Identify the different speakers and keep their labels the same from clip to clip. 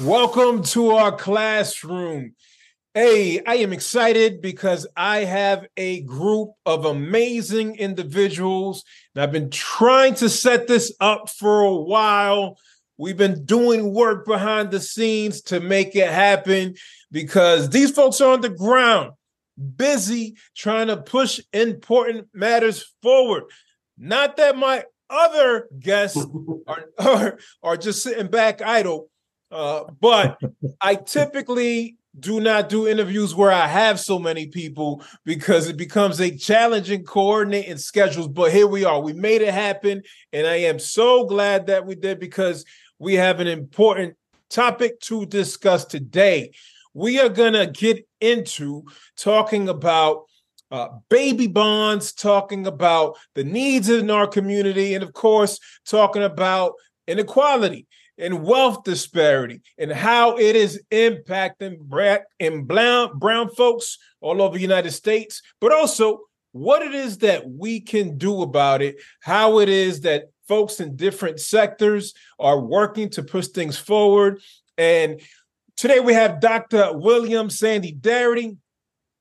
Speaker 1: Welcome to our classroom. Hey, I am excited because I have a group of amazing individuals. And I've been trying to set this up for a while. We've been doing work behind the scenes to make it happen because these folks are on the ground, busy trying to push important matters forward. Not that my other guests are, are, are just sitting back idle uh, but I typically do not do interviews where I have so many people because it becomes a challenging coordinating schedules. But here we are. We made it happen. And I am so glad that we did because we have an important topic to discuss today. We are going to get into talking about uh, baby bonds, talking about the needs in our community, and of course, talking about inequality and wealth disparity and how it is impacting black and brown, brown folks all over the United States, but also what it is that we can do about it, how it is that folks in different sectors are working to push things forward. And today we have Dr. William Sandy Darity,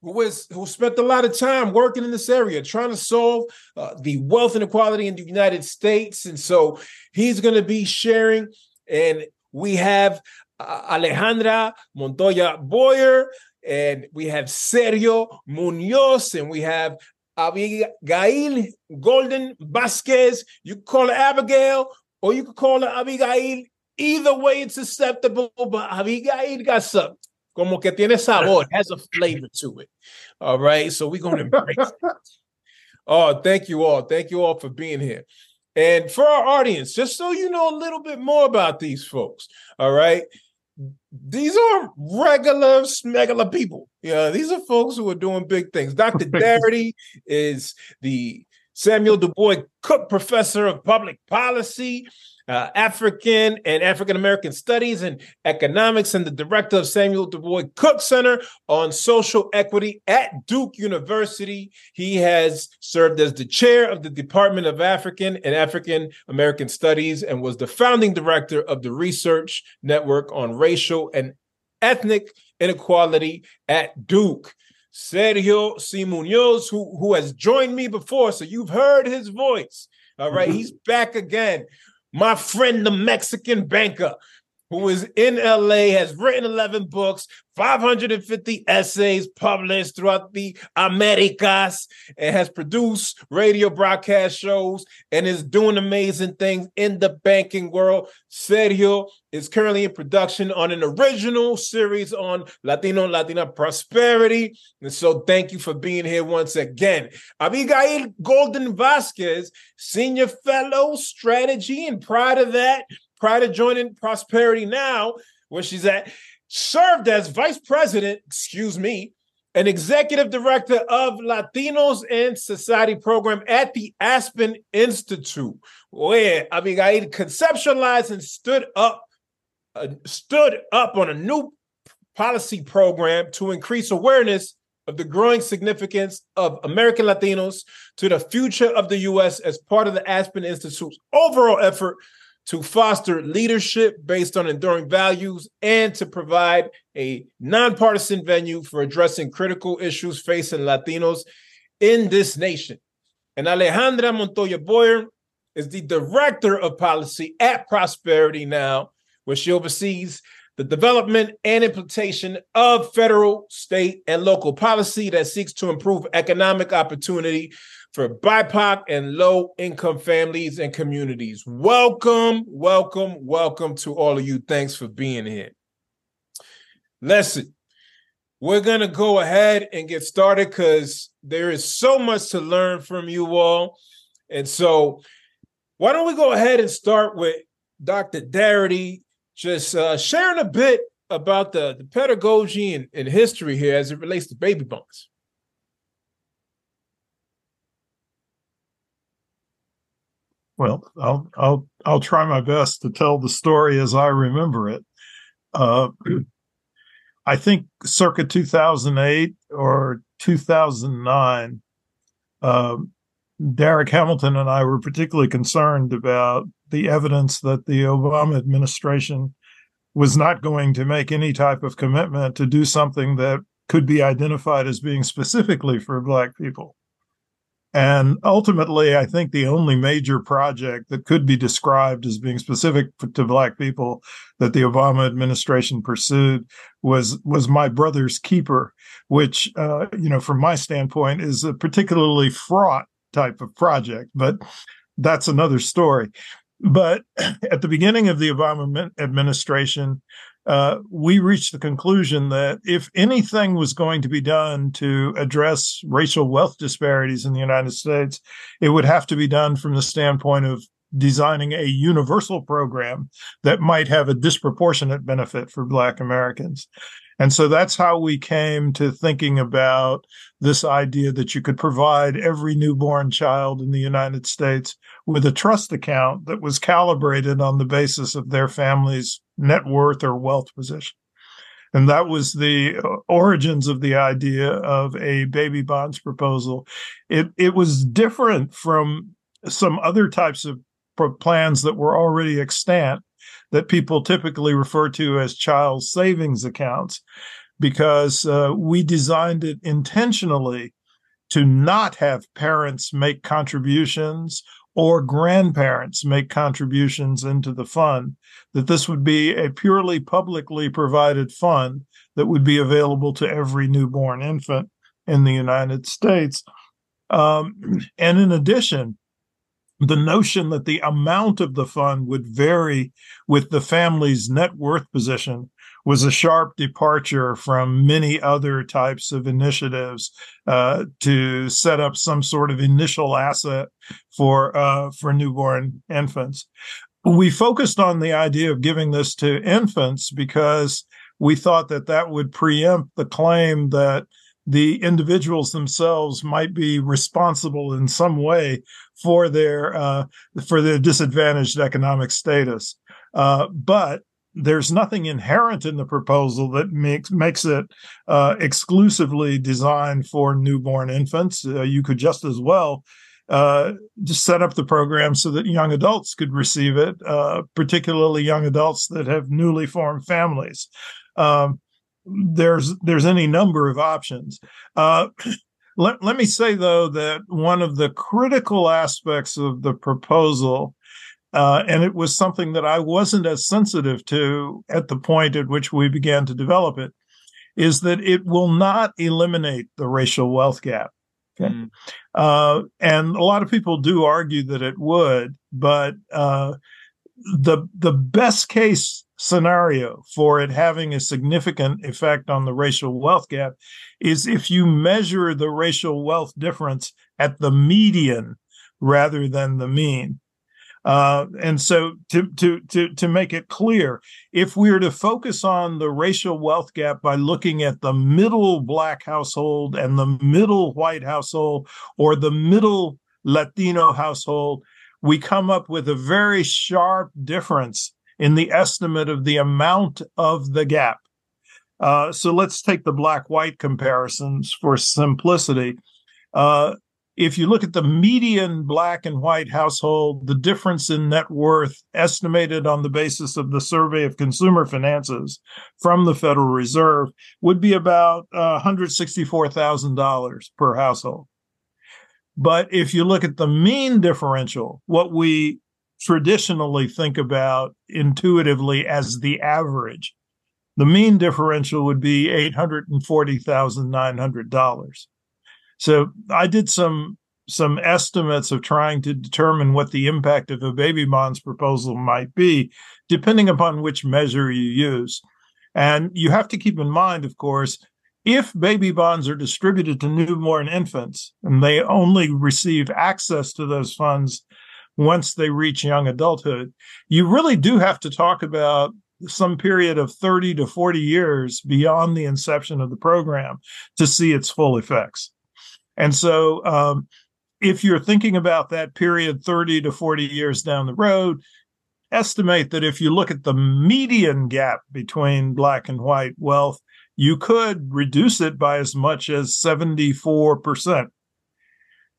Speaker 1: who was who spent a lot of time working in this area, trying to solve uh, the wealth inequality in the United States. And so he's going to be sharing and we have uh, Alejandra Montoya Boyer, and we have Sergio Munoz, and we have Abigail Golden Vazquez. You call her Abigail, or you could call her Abigail. Either way, it's acceptable, but Abigail got some como que tiene sabor, it has a flavor to it. All right, so we're going to embrace it. Oh, thank you all. Thank you all for being here. And for our audience, just so you know a little bit more about these folks, all right? These are regular smegular people. Yeah, these are folks who are doing big things. Dr. Darity is the Samuel Du Bois Cook Professor of Public Policy uh, African and African American Studies and Economics, and the director of Samuel Du Bois Cook Center on Social Equity at Duke University. He has served as the chair of the Department of African and African American Studies and was the founding director of the Research Network on Racial and Ethnic Inequality at Duke. Sergio C. Munoz, who, who has joined me before, so you've heard his voice. All right, he's back again my friend, the Mexican banker, who is in LA, has written 11 books, 550 essays published throughout the Americas, and has produced radio broadcast shows and is doing amazing things in the banking world. Sergio is currently in production on an original series on Latino and Latina prosperity. And so thank you for being here once again. Abigail Golden Vazquez, senior fellow strategy, and prior to that, prior to joining Prosperity Now, where she's at, served as vice president, excuse me, an executive director of Latinos in Society program at the Aspen Institute, where Abigail conceptualized and stood up uh, stood up on a new policy program to increase awareness of the growing significance of American Latinos to the future of the U.S. as part of the Aspen Institute's overall effort to foster leadership based on enduring values and to provide a nonpartisan venue for addressing critical issues facing Latinos in this nation. And Alejandra Montoya Boyer is the director of policy at Prosperity Now, where she oversees the development and implementation of federal, state, and local policy that seeks to improve economic opportunity for BIPOC and low income families and communities. Welcome, welcome, welcome to all of you. Thanks for being here. Listen, we're going to go ahead and get started because there is so much to learn from you all. And so, why don't we go ahead and start with Dr. Darity just uh, sharing a bit about the, the pedagogy and, and history here as it relates to baby bonds.
Speaker 2: Well, I'll I'll I'll try my best to tell the story as I remember it. Uh, I think circa 2008 or 2009, uh, Darrick Hamilton and I were particularly concerned about the evidence that the Obama administration was not going to make any type of commitment to do something that could be identified as being specifically for Black people. And ultimately, I think the only major project that could be described as being specific to Black people that the Obama administration pursued was was My Brother's Keeper, which, uh, you know, from my standpoint, is a particularly fraught type of project. But that's another story. But at the beginning of the Obama administration, uh, we reached the conclusion that if anything was going to be done to address racial wealth disparities in the United States, it would have to be done from the standpoint of designing a universal program that might have a disproportionate benefit for Black Americans. And so that's how we came to thinking about this idea that you could provide every newborn child in the United States with a trust account that was calibrated on the basis of their family's net worth or wealth position. And that was the uh, origins of the idea of a baby bonds proposal. It, it was different from some other types of plans that were already extant that people typically refer to as child savings accounts because uh, we designed it intentionally to not have parents make contributions or grandparents make contributions into the fund, that this would be a purely publicly provided fund that would be available to every newborn infant in the United States. Um, and in addition, the notion that the amount of the fund would vary with the family's net worth position was a sharp departure from many other types of initiatives uh, to set up some sort of initial asset for uh, for newborn infants. We focused on the idea of giving this to infants because we thought that that would preempt the claim that the individuals themselves might be responsible in some way for their uh, for their disadvantaged economic status. Uh, but there's nothing inherent in the proposal that makes makes it uh, exclusively designed for newborn infants. Uh, you could just as well uh, just set up the program so that young adults could receive it, uh, particularly young adults that have newly formed families. Um, there's there's any number of options. Uh, let, let me say though that one of the critical aspects of the proposal uh, and it was something that I wasn't as sensitive to at the point at which we began to develop it, is that it will not eliminate the racial wealth gap. Okay. Mm. Uh, and a lot of people do argue that it would, but uh, the the best case scenario for it having a significant effect on the racial wealth gap is if you measure the racial wealth difference at the median rather than the mean. Uh, and so to, to, to, to make it clear, if we are to focus on the racial wealth gap by looking at the middle black household and the middle white household or the middle Latino household, we come up with a very sharp difference in the estimate of the amount of the gap. Uh, so let's take the black white comparisons for simplicity. Uh, if you look at the median black and white household, the difference in net worth estimated on the basis of the survey of consumer finances from the Federal Reserve would be about uh, $164,000 per household. But if you look at the mean differential, what we traditionally think about intuitively as the average, the mean differential would be $840,900. So I did some some estimates of trying to determine what the impact of a baby bonds proposal might be, depending upon which measure you use. And you have to keep in mind, of course, if baby bonds are distributed to newborn infants and they only receive access to those funds once they reach young adulthood, you really do have to talk about some period of 30 to 40 years beyond the inception of the program to see its full effects. And so, um, if you're thinking about that period 30 to 40 years down the road, estimate that if you look at the median gap between black and white wealth, you could reduce it by as much as 74%.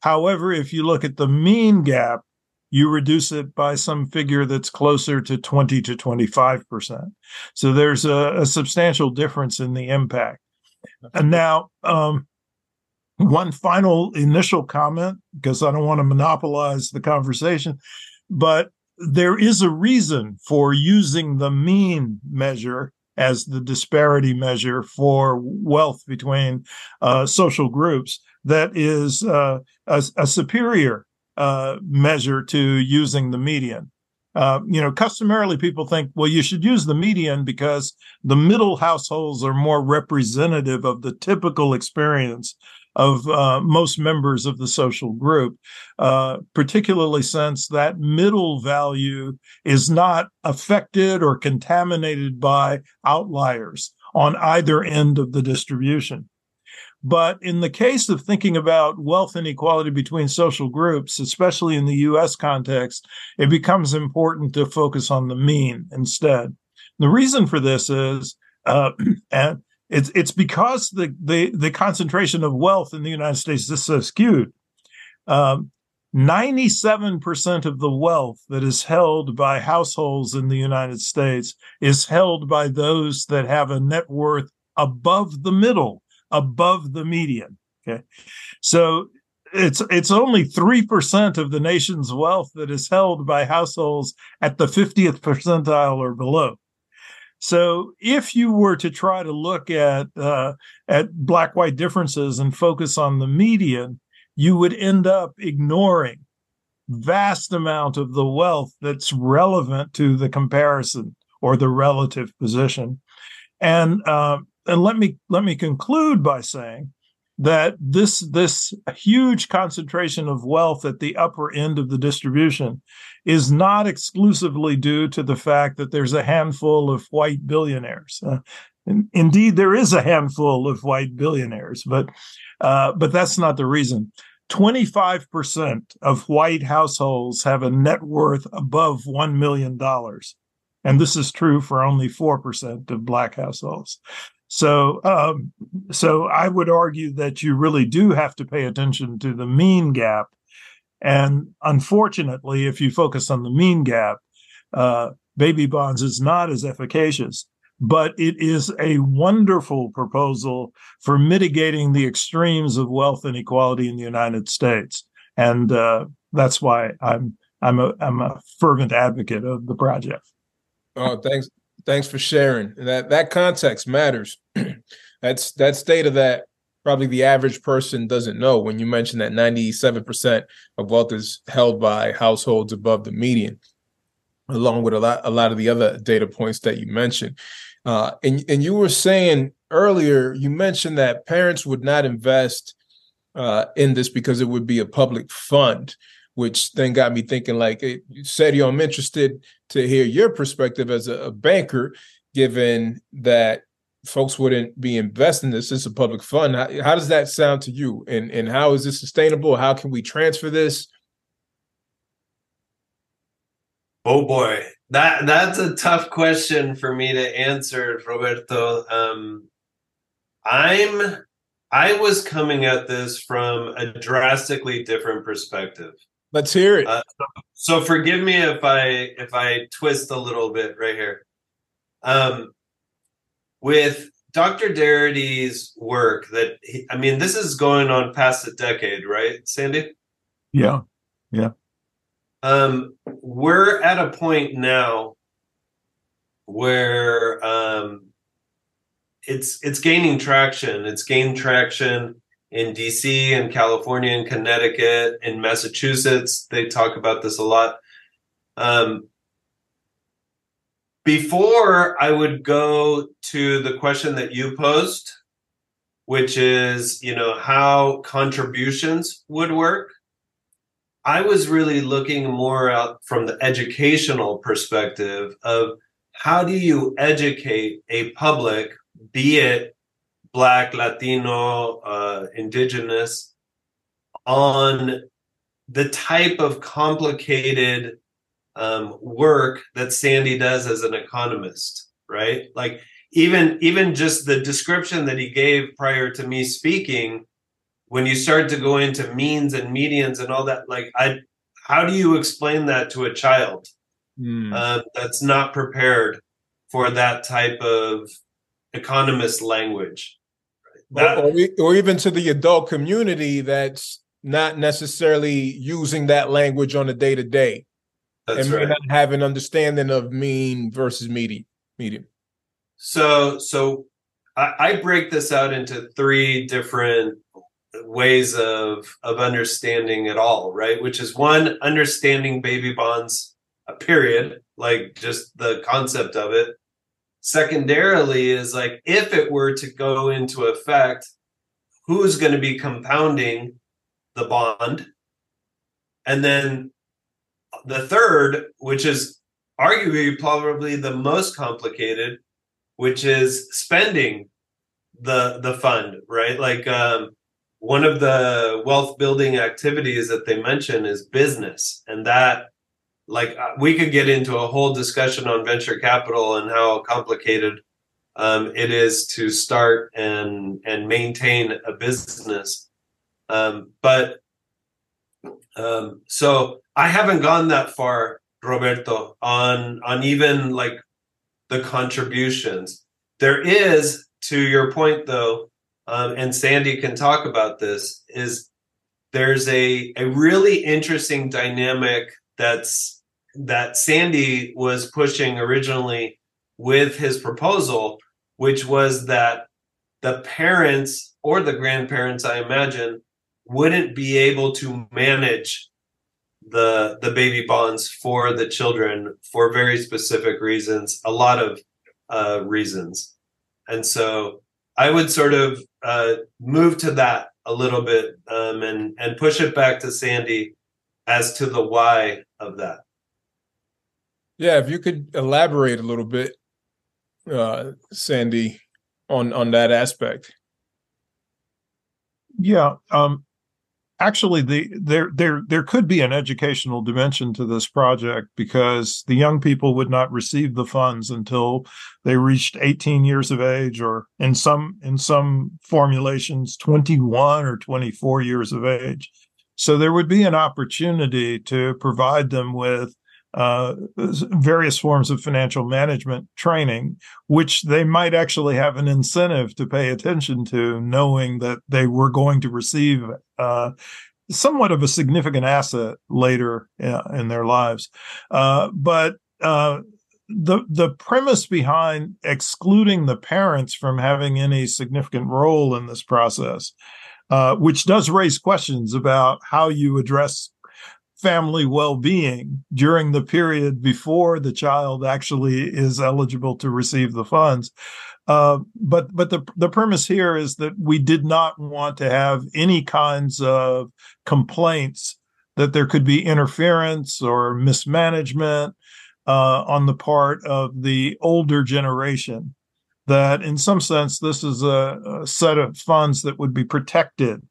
Speaker 2: However, if you look at the mean gap, you reduce it by some figure that's closer to 20 to 25%. So there's a, a substantial difference in the impact. And now, um, one final initial comment, because I don't want to monopolize the conversation, but there is a reason for using the mean measure as the disparity measure for wealth between uh, social groups that is uh, a, a, superior uh, measure to using the median. Uh, you know, customarily people think, well, you should use the median because the middle households are more representative of the typical experience of uh, most members of the social group, uh, particularly since that middle value is not affected or contaminated by outliers on either end of the distribution. But in the case of thinking about wealth inequality between social groups, especially in the US context, it becomes important to focus on the mean instead. The reason for this is, uh, and it's it's because the the the concentration of wealth in the United States is so skewed. Um, 97% of the wealth that is held by households in the United States is held by those that have a net worth above the middle, above the median. Okay. So it's it's only 3% of the nation's wealth that is held by households at the 50th percentile or below. So if you were to try to look at uh, at black white differences and focus on the median, you would end up ignoring vast amount of the wealth that's relevant to the comparison or the relative position. And uh, and let me let me conclude by saying that this this huge concentration of wealth at the upper end of the distribution is not exclusively due to the fact that there's a handful of white billionaires. Uh, indeed, there is a handful of white billionaires, but uh, but that's not the reason. 25% of white households have a net worth above $1 million. And this is true for only 4% of black households. So, um, so I would argue that you really do have to pay attention to the mean gap. And unfortunately, if you focus on the mean gap, uh, baby bonds is not as efficacious, but it is a wonderful proposal for mitigating the extremes of wealth inequality in the United States. And uh, that's why I'm I'm a I'm a fervent advocate of the project.
Speaker 1: Oh, thanks, thanks for sharing. That that context matters. that's that state of that probably the average person doesn't know. When you mentioned that 97% of wealth is held by households above the median, along with a lot a lot of the other data points that you mentioned. Uh, and and you were saying earlier, you mentioned that parents would not invest uh, in this because it would be a public fund which then got me thinking like Sergio, I'm interested to hear your perspective as a, a, banker, given that folks wouldn't be investing this. It's a public fund. How, how, does that sound to you? And and how is this sustainable? How can we transfer this?
Speaker 3: Oh boy. That that's a tough question for me to answer, Roberto. Um, I'm I was coming at this from a drastically different perspective.
Speaker 1: Let's hear it. Uh,
Speaker 3: so forgive me if I if I twist a little bit right here. Um, with Dr. Darity's work, that he, I mean, this is going on past a decade, right, Sandy?
Speaker 2: Yeah, yeah.
Speaker 3: Um, we're at a point now where um, it's it's gaining traction. It's gained traction in DC and California and Connecticut and Massachusetts. They talk about this a lot. Um, before I would go to the question that you posed, which is, you know, how contributions would work. I was really looking more out from the educational perspective of how do you educate a public, be it Black, Latino, uh, Indigenous, on the type of complicated um, work that Sandy does as an economist, right? Like even even just the description that he gave prior to me speaking, when you start to go into means and medians and all that, like I, how do you explain that to a child mm. uh, that's not prepared for that type of economist language?
Speaker 1: That, or, or, even to the adult community that's not necessarily using that language on a day to day, and may right. not have an understanding of mean versus medium. Medium.
Speaker 3: So, so I, I break this out into three different ways of of understanding it all, right? Which is one, understanding baby bonds, a period, like just the concept of it. Secondarily, is like if it were to go into effect, who's going to be compounding the bond. And then the third, which is arguably probably the most complicated, which is spending the the fund, right? Like um, one of the wealth building activities that they mention is business, and that like uh, we could get into a whole discussion on venture capital and how complicated um, it is to start and and maintain a business um, but um, so I haven't gone that far, Roberto, on on even like the contributions. There is, to your point though, um, and Sandy can talk about this, is there's a a really interesting dynamic that's that Sandy was pushing originally with his proposal, which was that the parents or the grandparents, I imagine, wouldn't be able to manage the the baby bonds for the children for very specific reasons a lot of uh, reasons. And so i would sort of uh, move to that a little bit um, and and push it back to sandy as to the why of that
Speaker 1: yeah if you could elaborate a little bit uh, sandy on on that aspect.
Speaker 2: Yeah um actually the there there there could be an educational dimension to this project because the young people would not receive the funds until they reached 18 years of age or in some in some formulations 21 or 24 years of age. So there would be an opportunity to provide them with uh, various forms of financial management training, which they might actually have an incentive to pay attention to, knowing that they were going to receive uh, somewhat of a significant asset later uh, in their lives. Uh, but uh, the the premise behind excluding the parents from having any significant role in this process, uh, which does raise questions about how you address family well-being during the period before the child actually is eligible to receive the funds. Uh, but but the the premise here is that we did not want to have any kinds of complaints that there could be interference or mismanagement uh, on the part of the older generation. That in some sense this is a, a set of funds that would be protected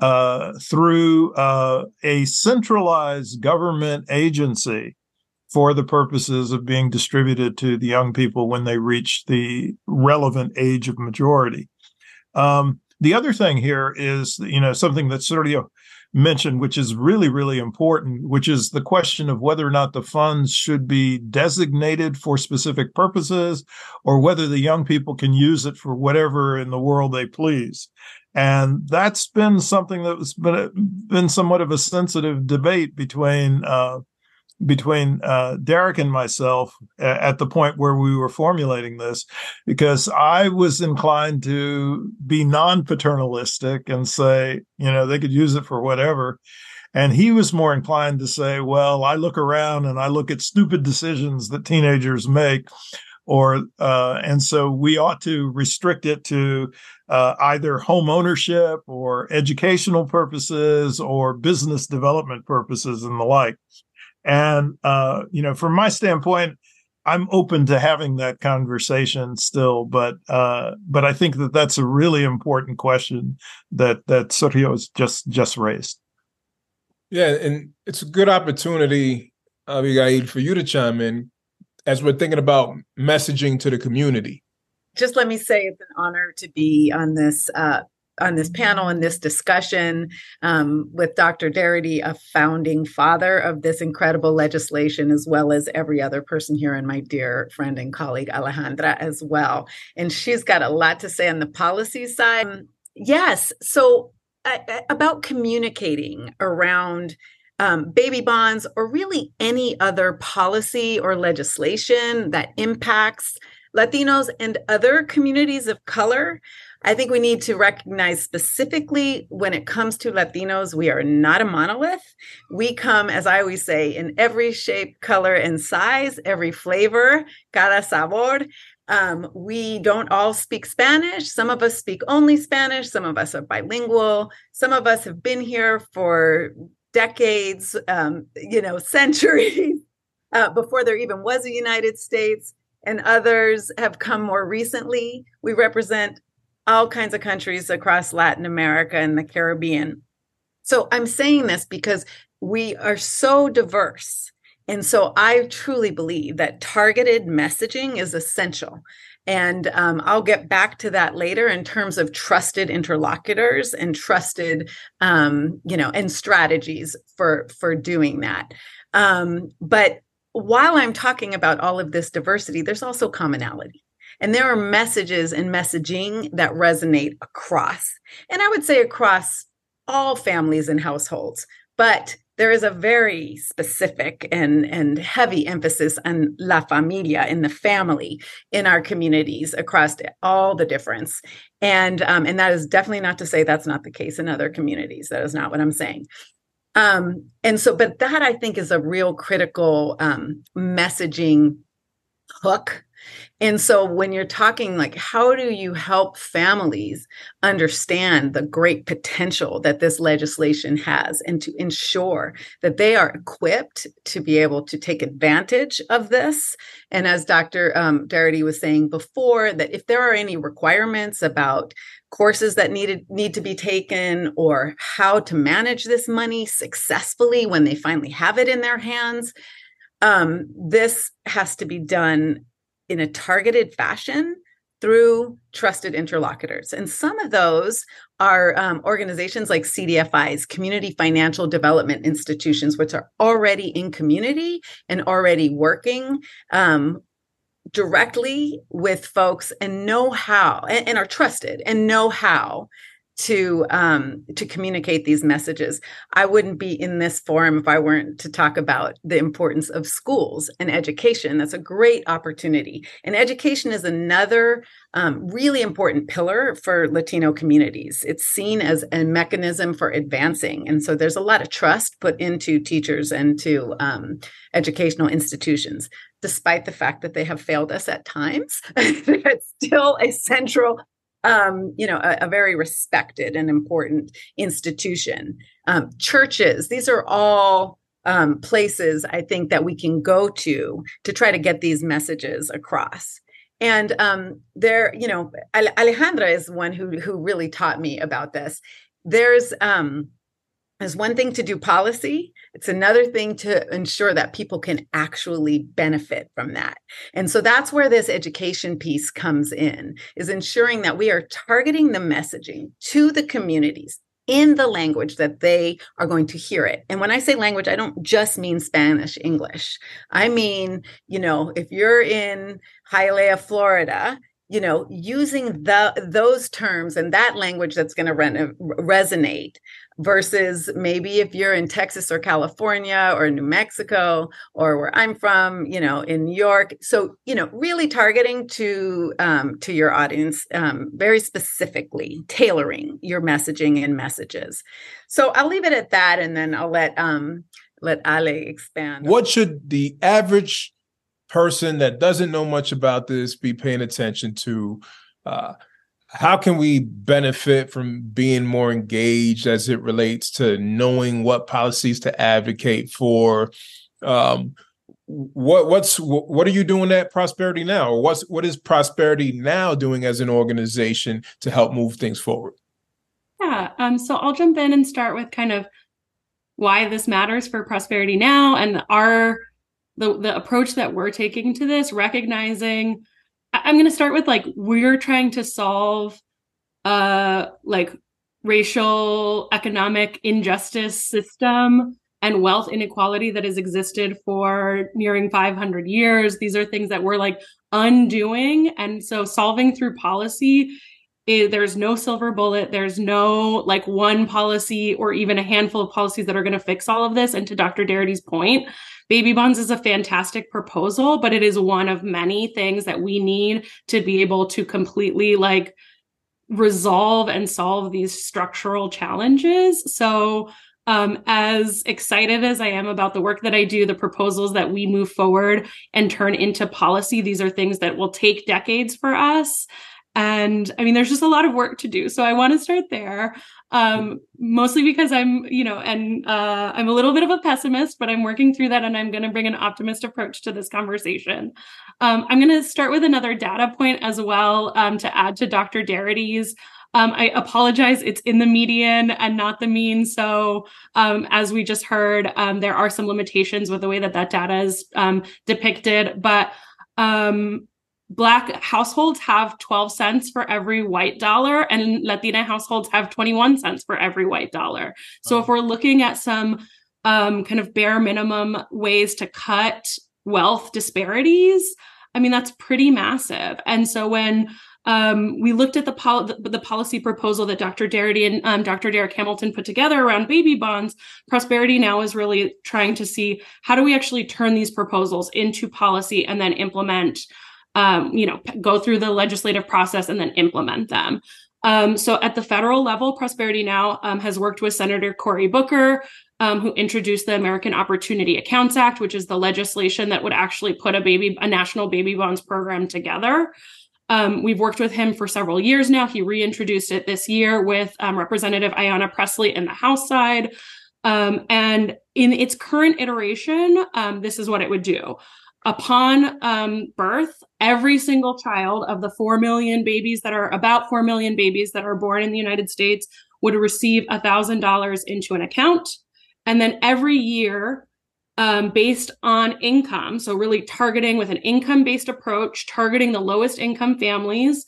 Speaker 2: uh, through uh, a centralized government agency for the purposes of being distributed to the young people when they reach the relevant age of majority. Um, the other thing here is, you know, something that Sergio mentioned, which is really, really important, which is the question of whether or not the funds should be designated for specific purposes or whether the young people can use it for whatever in the world they please. And that's been something that's been, been somewhat of a sensitive debate between uh, between uh, Darrick and myself at the point where we were formulating this, because I was inclined to be non-paternalistic and say, you know, they could use it for whatever. And he was more inclined to say, well, I look around and I look at stupid decisions that teenagers make or uh, and so we ought to restrict it to uh, either home ownership or educational purposes or business development purposes and the like. And uh, you know, from my standpoint, I'm open to having that conversation still, but uh, but I think that that's a really important question that that Sergio has just just raised.
Speaker 1: Yeah, and it's a good opportunity, Abigail, for you to chime in as we're thinking about messaging to the community.
Speaker 4: Just let me say it's an honor to be on this uh, on this panel and this discussion um, with Dr. Darity, a founding father of this incredible legislation, as well as every other person here, and my dear friend and colleague Alejandra as well. And she's got a lot to say on the policy side. Um, yes, so uh, about communicating around. Um, baby bonds, or really any other policy or legislation that impacts Latinos and other communities of color. I think we need to recognize specifically when it comes to Latinos, we are not a monolith. We come, as I always say, in every shape, color, and size, every flavor, cada sabor. Um, we don't all speak Spanish. Some of us speak only Spanish. Some of us are bilingual. Some of us have been here for decades, um, you know, centuries uh, before there even was a United States. And others have come more recently. We represent all kinds of countries across Latin America and the Caribbean. So I'm saying this because we are so diverse. And so I truly believe that targeted messaging is essential. And um, I'll get back to that later in terms of trusted interlocutors and trusted, um, you know, and strategies for for doing that. Um, but while I'm talking about all of this diversity, there's also commonality. And there are messages and messaging that resonate across, and I would say across all families and households. But there is a very specific and, and heavy emphasis on la familia in the family in our communities across all the difference. And, um, and that is definitely not to say that's not the case in other communities. That is not what I'm saying. Um, and so, but that I think is a real critical um, messaging hook and so when you're talking like how do you help families understand the great potential that this legislation has and to ensure that they are equipped to be able to take advantage of this and as Dr. Um, Darity was saying before that if there are any requirements about courses that needed need to be taken or how to manage this money successfully when they finally have it in their hands um, this has to be done in a targeted fashion through trusted interlocutors. And some of those are um, organizations like CDFIs, Community Financial Development Institutions, which are already in community and already working um, directly with folks and know how and, and are trusted and know how to um, to communicate these messages. I wouldn't be in this forum if I weren't to talk about the importance of schools and education. That's a great opportunity, and education is another um, really important pillar for Latino communities. It's seen as a mechanism for advancing, and so there's a lot of trust put into teachers and to um, educational institutions. Despite the fact that they have failed us at times, it's still a central um, you know, a, a, very respected and important institution. Um, churches, these are all um, places I think that we can go to to try to get these messages across. And um, there, you know, Alejandra is one who who really taught me about this. There's um, it's one thing to do policy, it's another thing to ensure that people can actually benefit from that. And so that's where this education piece comes in is ensuring that we are targeting the messaging to the communities in the language that they are going to hear it. And when I say language, I don't just mean Spanish, English. I mean, you know, if you're in Hialeah, Florida, you know using the those terms and that language that's going to re- resonate versus maybe if you're in Texas or California or New Mexico or where I'm from, you know, in New York. So, you know, really targeting to um, to your audience um, very specifically, tailoring your messaging and messages. So I'll leave it at that, and then I'll let um, let Ale expand.
Speaker 1: What should the average person that doesn't know much about this be paying attention to? Uh, how can we benefit from being more engaged as it relates to knowing what policies to advocate for um, what what's what are you doing at Prosperity Now? What's what is Prosperity Now doing as an organization to help move things forward?
Speaker 5: Yeah, um, so I'll jump in and start with kind of why this matters for Prosperity Now and our the the approach that we're taking to this, recognizing I'm going to start with like we're trying to solve uh like racial economic injustice system and wealth inequality that has existed for nearing 500 years. These are things that we're like undoing. And so solving through policy there's no silver bullet. There's no like one policy or even a handful of policies that are going to fix all of this. And to dr Darity's point baby bonds is a fantastic proposal but it is one of many things that we need to be able to completely like resolve and solve these structural challenges so um, as excited as I am about the work that I do, the proposals that we move forward and turn into policy, these are things that will take decades for us. And I mean, there's just a lot of work to do. So I want to start there, um, mostly because I'm, you know, and uh, I'm a little bit of a pessimist, but I'm working through that and I'm going to bring an optimist approach to this conversation. Um, I'm going to start with another data point as well um, to add to Dr. Darity's. Um, I apologize, it's in the median and not the mean. So, um, as we just heard, um, there are some limitations with the way that that data is depicted. But um, Black households have 12 cents for every white dollar, and Latina households have 21 cents for every white dollar. So, if we're looking at some um, kind of bare minimum ways to cut wealth disparities, I mean, that's pretty massive. And so, when um, we looked at the, pol- the, policy proposal that Dr. Darity and um, Dr. Darrick Hamilton put together around baby bonds. Prosperity Now is really trying to see how do we actually turn these proposals into policy and then implement, um, you know, go through the legislative process and then implement them. Um, so at the federal level, Prosperity Now um, has worked with Senator Cory Booker, um, who introduced the American Opportunity Accounts Act, which is the legislation that would actually put a baby, a national baby bonds program together. Um, we've worked with him for several years now. He reintroduced it this year with um, Representative Ayanna Pressley in the House side. Um, and in its current iteration, this is what it would do. Upon birth, every single child of the 4 million babies that are about 4 million babies that are born in the United States would receive $1,000 into an account. And then every year, um, based on income. So, really targeting with an income based approach, targeting the lowest income families.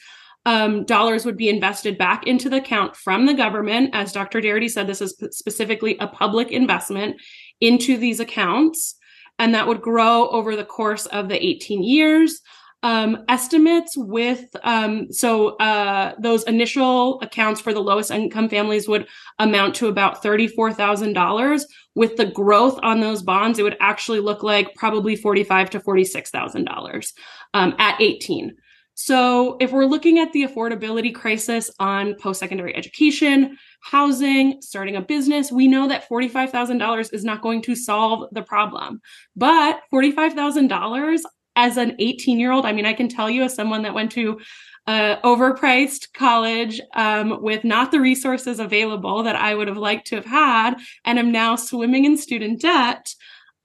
Speaker 5: Um, dollars would be invested back into the account from the government. As Dr. Darity said, this is specifically a public investment into these accounts. And that would grow over the course of the 18 years. Um, estimates with um, so uh, those initial accounts for the lowest income families would amount to about $34,000 with the growth on those bonds, it would actually look like probably forty-five to forty-six thousand um, dollars at eighteen. So, if we're looking at the affordability crisis on post-secondary education, housing, starting a business, we know that forty-five thousand dollars is not going to solve the problem. But forty-five thousand dollars as an 18 year old, I mean, I can tell you as someone that went to uh, overpriced college um, with not the resources available that I would have liked to have had, and am now swimming in student debt.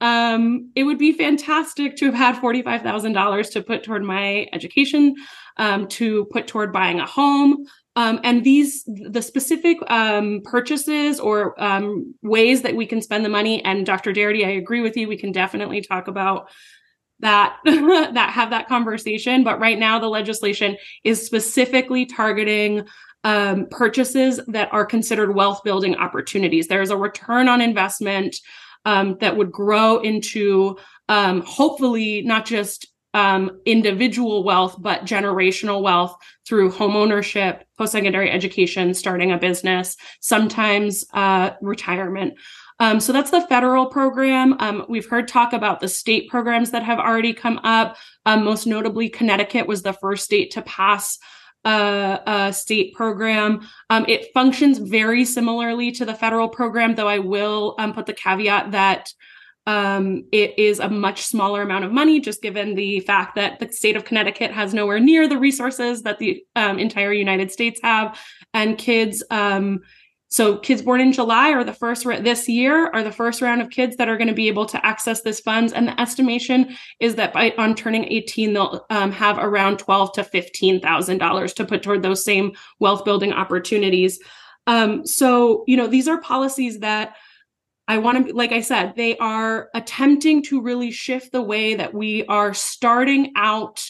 Speaker 5: Um, it would be fantastic to have had $45,000 to put toward my education, um, to put toward buying a home. Um, and these, the specific um, purchases or um, ways that we can spend the money. And Dr. Darity, I agree with you. We can definitely talk about that that have that conversation but right now the legislation is specifically targeting um, purchases that are considered wealth building opportunities. There's a return on investment um, that would grow into um, hopefully not just um, individual wealth but generational wealth through home ownership post-secondary education starting a business sometimes uh, retirement um, so that's the federal program. Um, we've heard talk about the state programs that have already come up. Um, most notably, Connecticut was the first state to pass a, a state program. Um, it functions very similarly to the federal program, though I will um, put the caveat that um, it is a much smaller amount of money, just given the fact that the state of Connecticut has nowhere near the resources that the entire United States have, and kids so kids born in July are the first this year are the first round of kids that are going to be able to access this funds. And the estimation is that by on turning 18, they'll um, have around twelve to fifteen thousand dollars to put toward those same wealth building opportunities. Um, so you know these are policies that I want to, like I said, they are attempting to really shift the way that we are starting out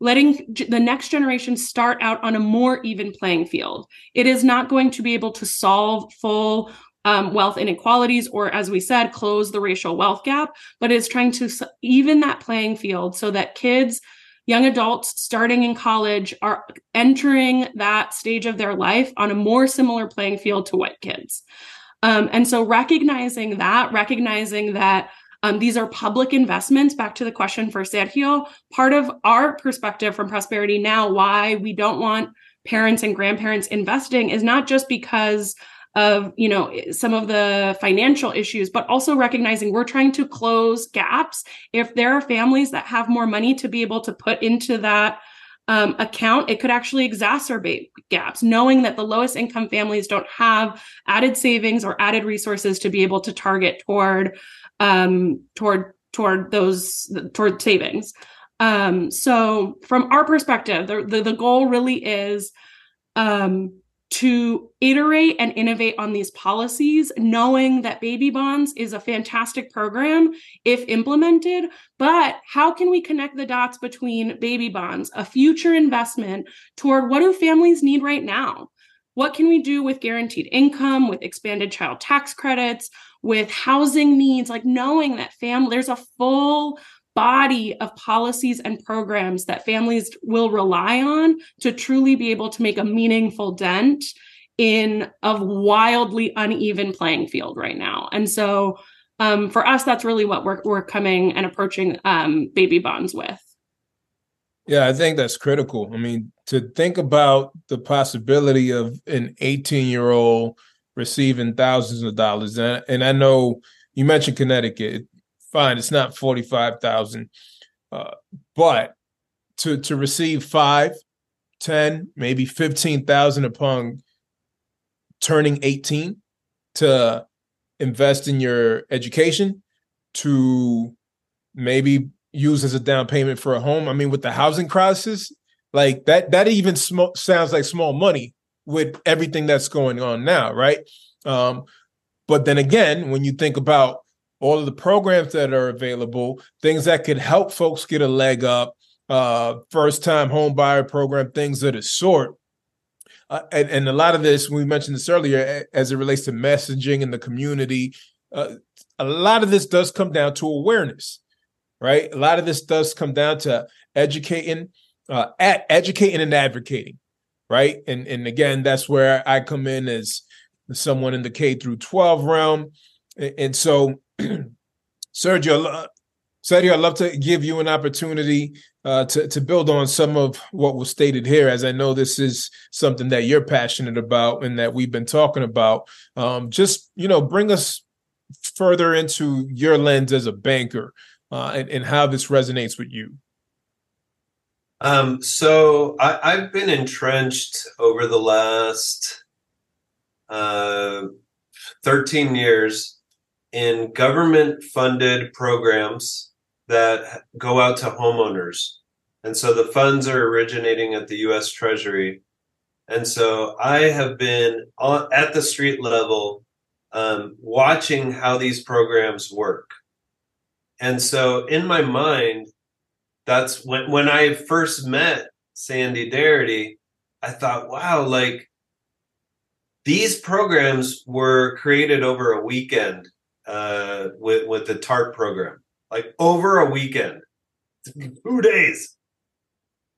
Speaker 5: letting the next generation start out on a more even playing field. It is not going to be able to solve full um, wealth inequalities or, as we said, close the racial wealth gap, but it's trying to even that playing field so that kids, young adults starting in college are entering that stage of their life on a more similar playing field to white kids. Um, and so recognizing that, recognizing that um, these are public investments. Back to the question for Sergio, part of our perspective from Prosperity Now, why we don't want parents and grandparents investing is not just because of you know some of the financial issues but also recognizing we're trying to close gaps if there are families that have more money to be able to put into that um, account, it could actually exacerbate gaps, knowing that the lowest income families don't have added savings or added resources to be able to target toward um, toward toward those toward savings. Um, so from our perspective, the, the, the goal really is um, to iterate and innovate on these policies, knowing that baby bonds is a fantastic program if implemented. But how can we connect the dots between baby bonds, a future investment toward what do families need right now? What can we do with guaranteed income, with expanded child tax credits, with housing needs, like knowing that family, there's a full body of policies and programs that families will rely on to truly be able to make a meaningful dent in a wildly uneven playing field right now. And so um, for us, that's really what we're, we're coming and approaching um, baby bonds with.
Speaker 1: Yeah, I think that's critical. I mean, to think about the possibility of an 18 year old receiving thousands of dollars. And, and I know you mentioned Connecticut. Fine, it's not forty five thousand, uh, but to to receive five, ten, maybe fifteen thousand upon turning eighteen, to invest in your education, to maybe use as a down payment for a home. I mean, with the housing crisis, like that, that even sm- sounds like small money with everything that's going on now, right? Um, but then again, when you think about all of the programs that are available, things that could help folks get a leg up, uh, first time home buyer program, things of the sort. Uh, and, and, a lot of this, we mentioned this earlier, as it relates to messaging in the community, uh, a lot of this does come down to awareness, right? A lot of this does come down to educating, uh, at educating and advocating right? And and again, that's where I come in as someone in the K through 12 realm. And so, Sergio, Sergio, I'd love to give you an opportunity uh, to to build on some of what was stated here, as I know this is something that you're passionate about and that we've been talking about. Um, just you know, bring us further into your lens as a banker uh, and, and how this resonates with you.
Speaker 3: Um, so I, have been entrenched over the last uh, 13 years in government funded programs that go out to homeowners. And so the funds are originating at the US Treasury. And so I have been on, at the street level um, watching how these programs work. And so in my mind, that's when when I first met Sandy Darity, I thought, wow, like these programs were created over a weekend uh, with with the TARP program, like over a weekend, two days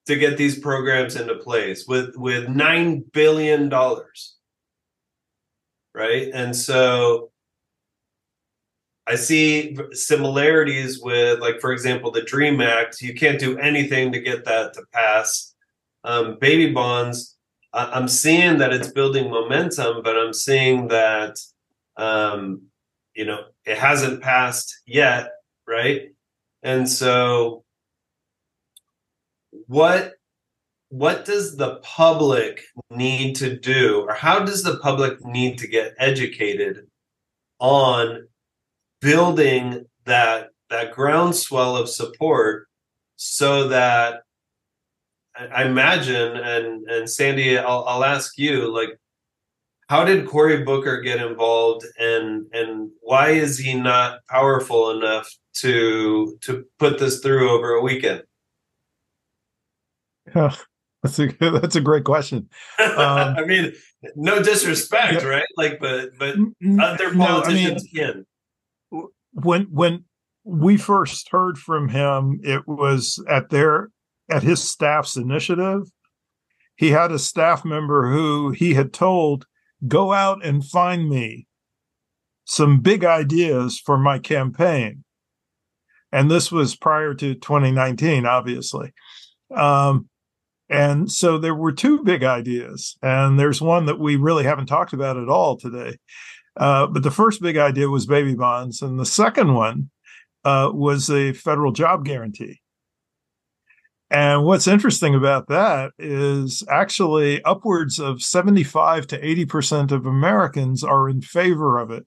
Speaker 3: to get these programs into place with with nine billion dollars, right? And so I see similarities with, like, for example, the Dream Act. You can't do anything to get that to pass. Um, baby bonds, I- am seeing that it's building momentum, but I'm seeing that, um, you know, it hasn't passed yet, right? And so, what what does the public need to do, or how does the public need to get educated on building that that groundswell of support so that I imagine and and Sandy, I'll, I'll ask you like how did Cory Booker get involved and and why is he not powerful enough to to put this through over a weekend?
Speaker 2: Yeah, that's a that's a great question. Um,
Speaker 3: I mean, no disrespect, yeah. right? Like, but but other politicians no, I mean,
Speaker 2: can. When when we first heard from him, it was at their at his staff's initiative. He had a staff member who he had told, "Go out and find me some big ideas for my campaign." And this was prior to 2019, obviously. Um, and so there were two big ideas, and there's one that we really haven't talked about at all today. Uh, but the first big idea was baby bonds, and the second one uh, was a federal job guarantee. And what's interesting about that is actually upwards of 75 to 80% of Americans are in favor of it,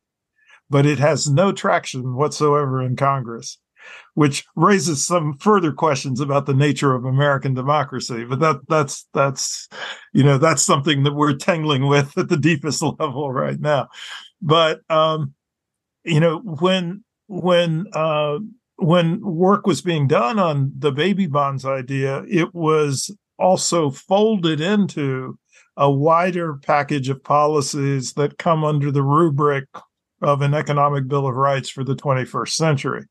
Speaker 2: but it has no traction whatsoever in Congress which raises some further questions about the nature of American democracy. But that that's that's you know that's something that we're tangling with at the deepest level right now. But um, you know when when uh, when work was being done on the baby bonds idea, it was also folded into a wider package of policies that come under the rubric of an economic bill of rights for the 21st century.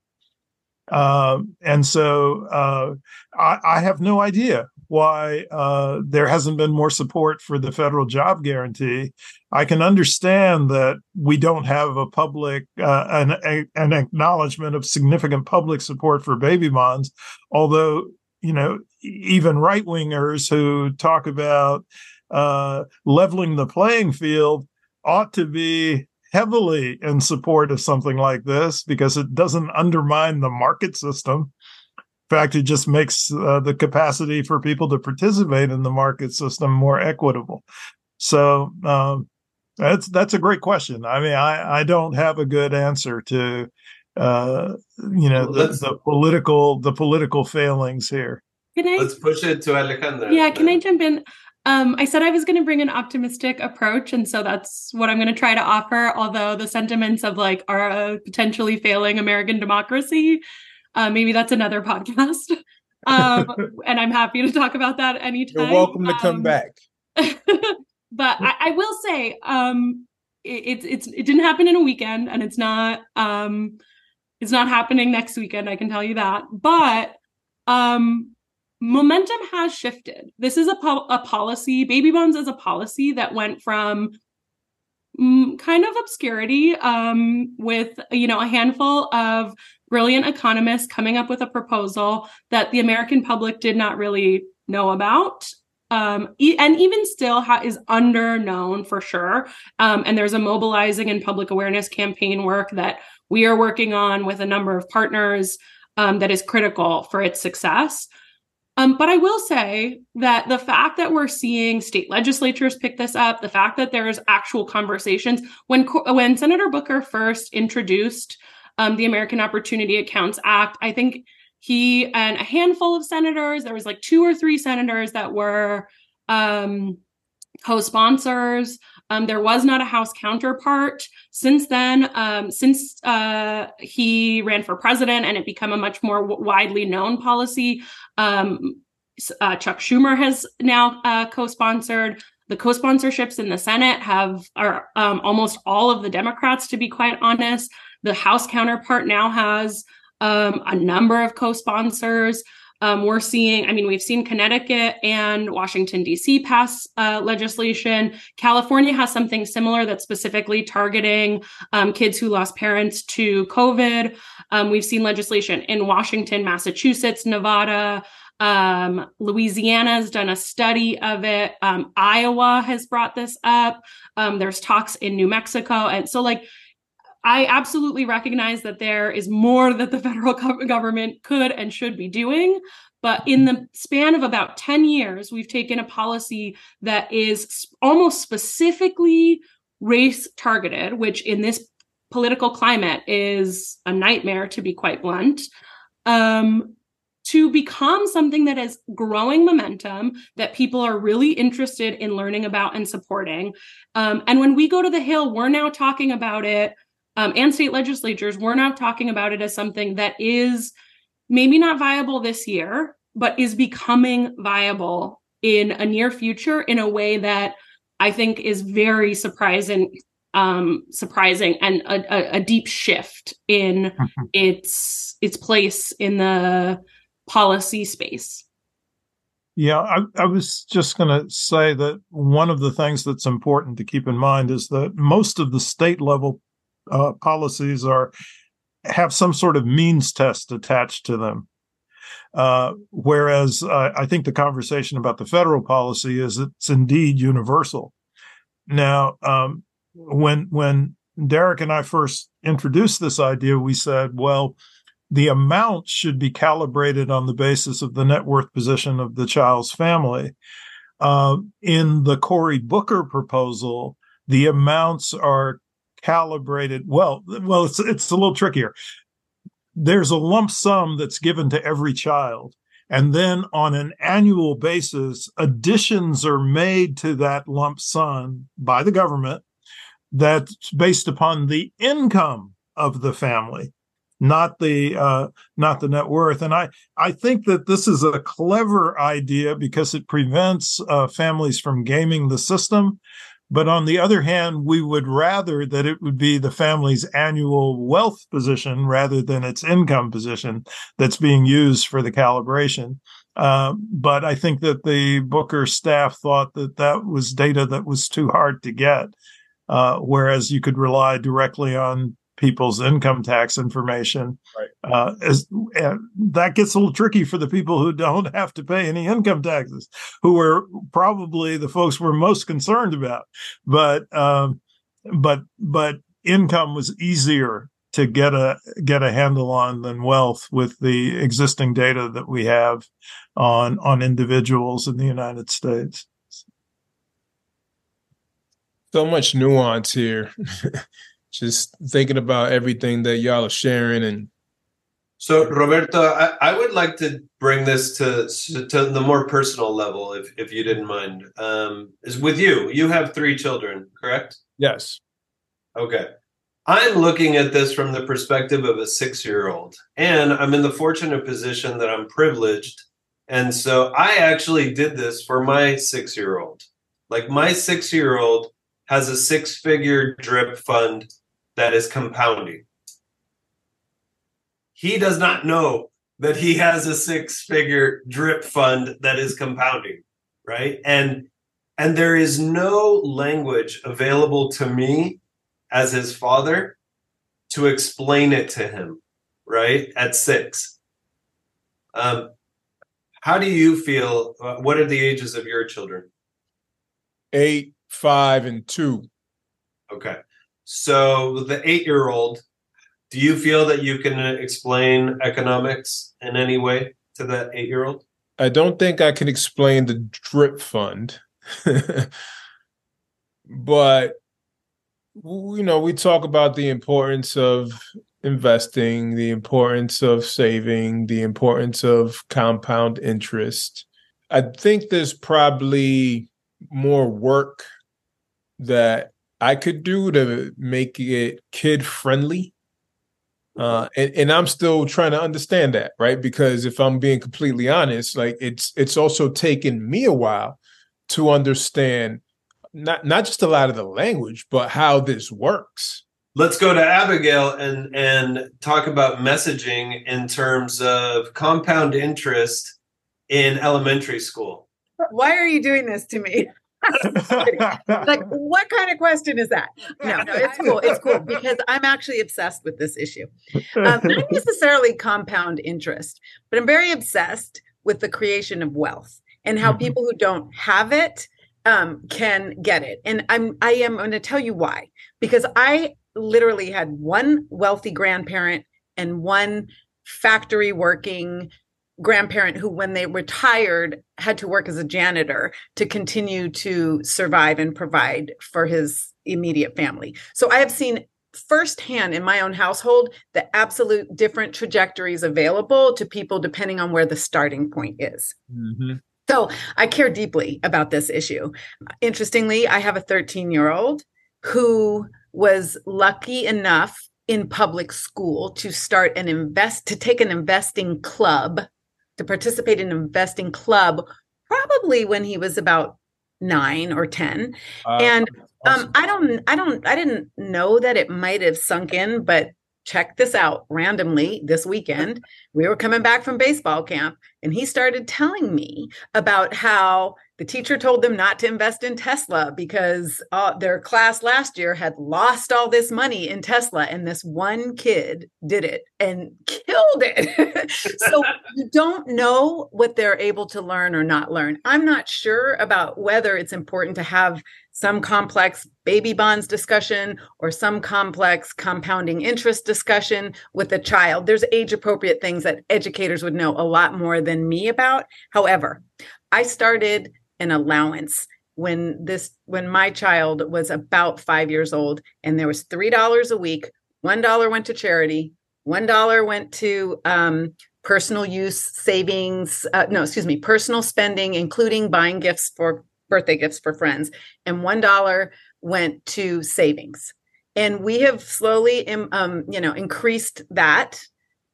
Speaker 2: Uh, and so uh, I, I, have no idea why uh, there hasn't been more support for the federal job guarantee. I can understand that we don't have a public uh, an, a, an acknowledgement of significant public support for baby bonds, although you know even right wingers who talk about uh, leveling the playing field ought to be heavily in support of something like this because it doesn't undermine the market system. In fact, it just makes uh, the capacity for people to participate in the market system more equitable. So um, that's that's a great question. I mean, I, I don't have a good answer to uh, you know the, the political the political failings here.
Speaker 3: Can I, Let's push it to Alejandra.
Speaker 5: Yeah, can I jump in? Um, I said I was going to bring an optimistic approach, and so that's what I'm going to try to offer. Although the sentiments of like our potentially failing American democracy, uh, maybe that's another podcast. Um, and I'm happy to talk about that anytime.
Speaker 1: You're welcome to come um, back.
Speaker 5: but I, I, will say, um, it, it's it didn't happen in a weekend, and it's not um, it's not happening next weekend. I can tell you that. But um, momentum has shifted. This is a, po- a policy, baby bonds is a policy that went from kind of obscurity um, with you know a handful of brilliant economists coming up with a proposal that the American public did not really know about. Um, and even still ha- is under known for sure. Um, and there's a mobilizing and public awareness campaign work that we are working on with a number of partners um, that is critical for its success. Um, but I will say that the fact that we're seeing state legislatures pick this up, the fact that there's actual conversations when when Senator Booker first introduced um, the American Opportunity Accounts Act, I think he and a handful of senators, there was like two or three senators that were um, co-sponsors. Um, there was not a House counterpart. Since then, um, since uh, he ran for president and it became a much more w- widely known policy, um, uh, Chuck Schumer has now uh, co-sponsored. The co-sponsorships in the Senate have are um, almost all of the Democrats, to be quite honest. The House counterpart now has um, a number of co-sponsors. Um, we're seeing, I mean, we've seen Connecticut and Washington, D.C. pass uh, legislation. California has something similar that's specifically targeting um, kids who lost parents to COVID. Um, we've seen legislation in Washington, Massachusetts, Nevada. Um, Louisiana has done a study of it. Um, Iowa has brought this up. Um, there's talks in New Mexico. And so, like, I absolutely recognize that there is more that the federal government could and should be doing. But in the span of about 10 years, we've taken a policy that is almost specifically race targeted, which in this political climate is a nightmare, to be quite blunt. Um, to become something that is growing momentum that people are really interested in learning about and supporting. Um, and when we go to the Hill, we're now talking about it, um, and state legislatures, we're now talking about it as something that is maybe not viable this year, but is becoming viable in a near future in a way that I think is very surprising um surprising and a, a, a deep shift in its its place in the policy space.
Speaker 2: Yeah i, I was just going to say that one of the things that's important to keep in mind is that most of the state level uh, policies are have some sort of means test attached to them uh, whereas uh, I think the conversation about the federal policy is it's indeed universal. Now, um, when when Darrick and I first introduced this idea, we said, well, the amount should be calibrated on the basis of the net worth position of the child's family. Uh, in the Cory Booker proposal, the amounts are calibrated. Well, well, it's it's a little trickier. There's a lump sum that's given to every child, and then on an annual basis, additions are made to that lump sum by the government that's based upon the income of the family not the uh, not the net worth and i i think that this is a clever idea because it prevents uh, families from gaming the system but on the other hand we would rather that it would be the family's annual wealth position rather than its income position that's being used for the calibration. Uh, but i think that the booker staff thought that that was data that was too hard to get uh, whereas you could rely directly on people's income tax information. Right. Uh, as, that gets a little tricky for the people who don't have to pay any income taxes, who are probably the folks we're most concerned about. But um, but but income was easier to get a get a handle on than wealth with the existing data that we have on on individuals in the United States
Speaker 1: so much nuance here. Just thinking about everything that y'all are sharing and
Speaker 3: so Roberto, I, I, would like to bring this to to the more personal level, if if you didn't mind. Um, is with you. You have three children, correct?
Speaker 1: Yes.
Speaker 3: Okay. I'm looking at this from the perspective of a six year old, and I'm in the fortunate position that I'm privileged, and so I actually did this for my six year old. Like my six year old has a six figure drip fund that is compounding. He does not know that he has a six figure drip fund that is compounding, right? And and there is no language available to me as his father to explain it to him, right? At six. Um, how do you feel? Uh, what are the ages of your children?
Speaker 1: Eight, five, and two.
Speaker 3: Okay. So the eight year old, do you feel that you can explain economics in any way to that eight year old?
Speaker 1: I don't think I can explain the drip fund. but you know, we talk about the importance of investing, the importance of saving, the importance of compound interest. I think there's probably more work that I could do to make it kid friendly. Uh, and, and I'm still trying to understand that, right? Because if I'm being completely honest, like it's it's also taken me a while to understand not not just a lot of the language, but how this works.
Speaker 3: Let's go to Abigail and and talk about messaging in terms of compound interest in elementary school.
Speaker 4: Why are you doing this to me? Like, what kind of question is that? No, no, it's cool. It's cool because I'm actually obsessed with this issue. Um, not necessarily compound interest, but I'm very obsessed with the creation of wealth and how mm-hmm. people who don't have it um, can get it. And I'm I am going to tell you why because I literally had one wealthy grandparent and one factory working grandparent who when they retired had to work as a janitor to continue to survive and provide for his immediate family. So i have seen firsthand in my own household the absolute different trajectories available to people depending on where the starting point is. Mm-hmm. so i care deeply about this issue. Interestingly i have a 13 year old who was lucky enough in public school to start an invest to take an investing club to participate in an investing club probably when he was about nine or ten. Uh, and um, I don't, I don't, I didn't know that it might have sunk in, but check this out randomly this weekend. We were coming back from baseball camp and he started telling me about how the teacher told them not to invest in Tesla because uh, their class last year had lost all this money in Tesla, and this one kid did it and killed it. so you don't know what they're able to learn or not learn. I'm not sure about whether it's important to have some complex baby bonds discussion or some complex compounding interest discussion with a child. There's age appropriate things that educators would know a lot more than me about. However, I started an allowance when this when my child was about 5 years old and there was $3 a week, $1 went to charity, $1 went to um, personal use savings uh, no excuse me personal spending including buying gifts for birthday gifts for friends and $1 went to savings. And we have slowly um, you know increased that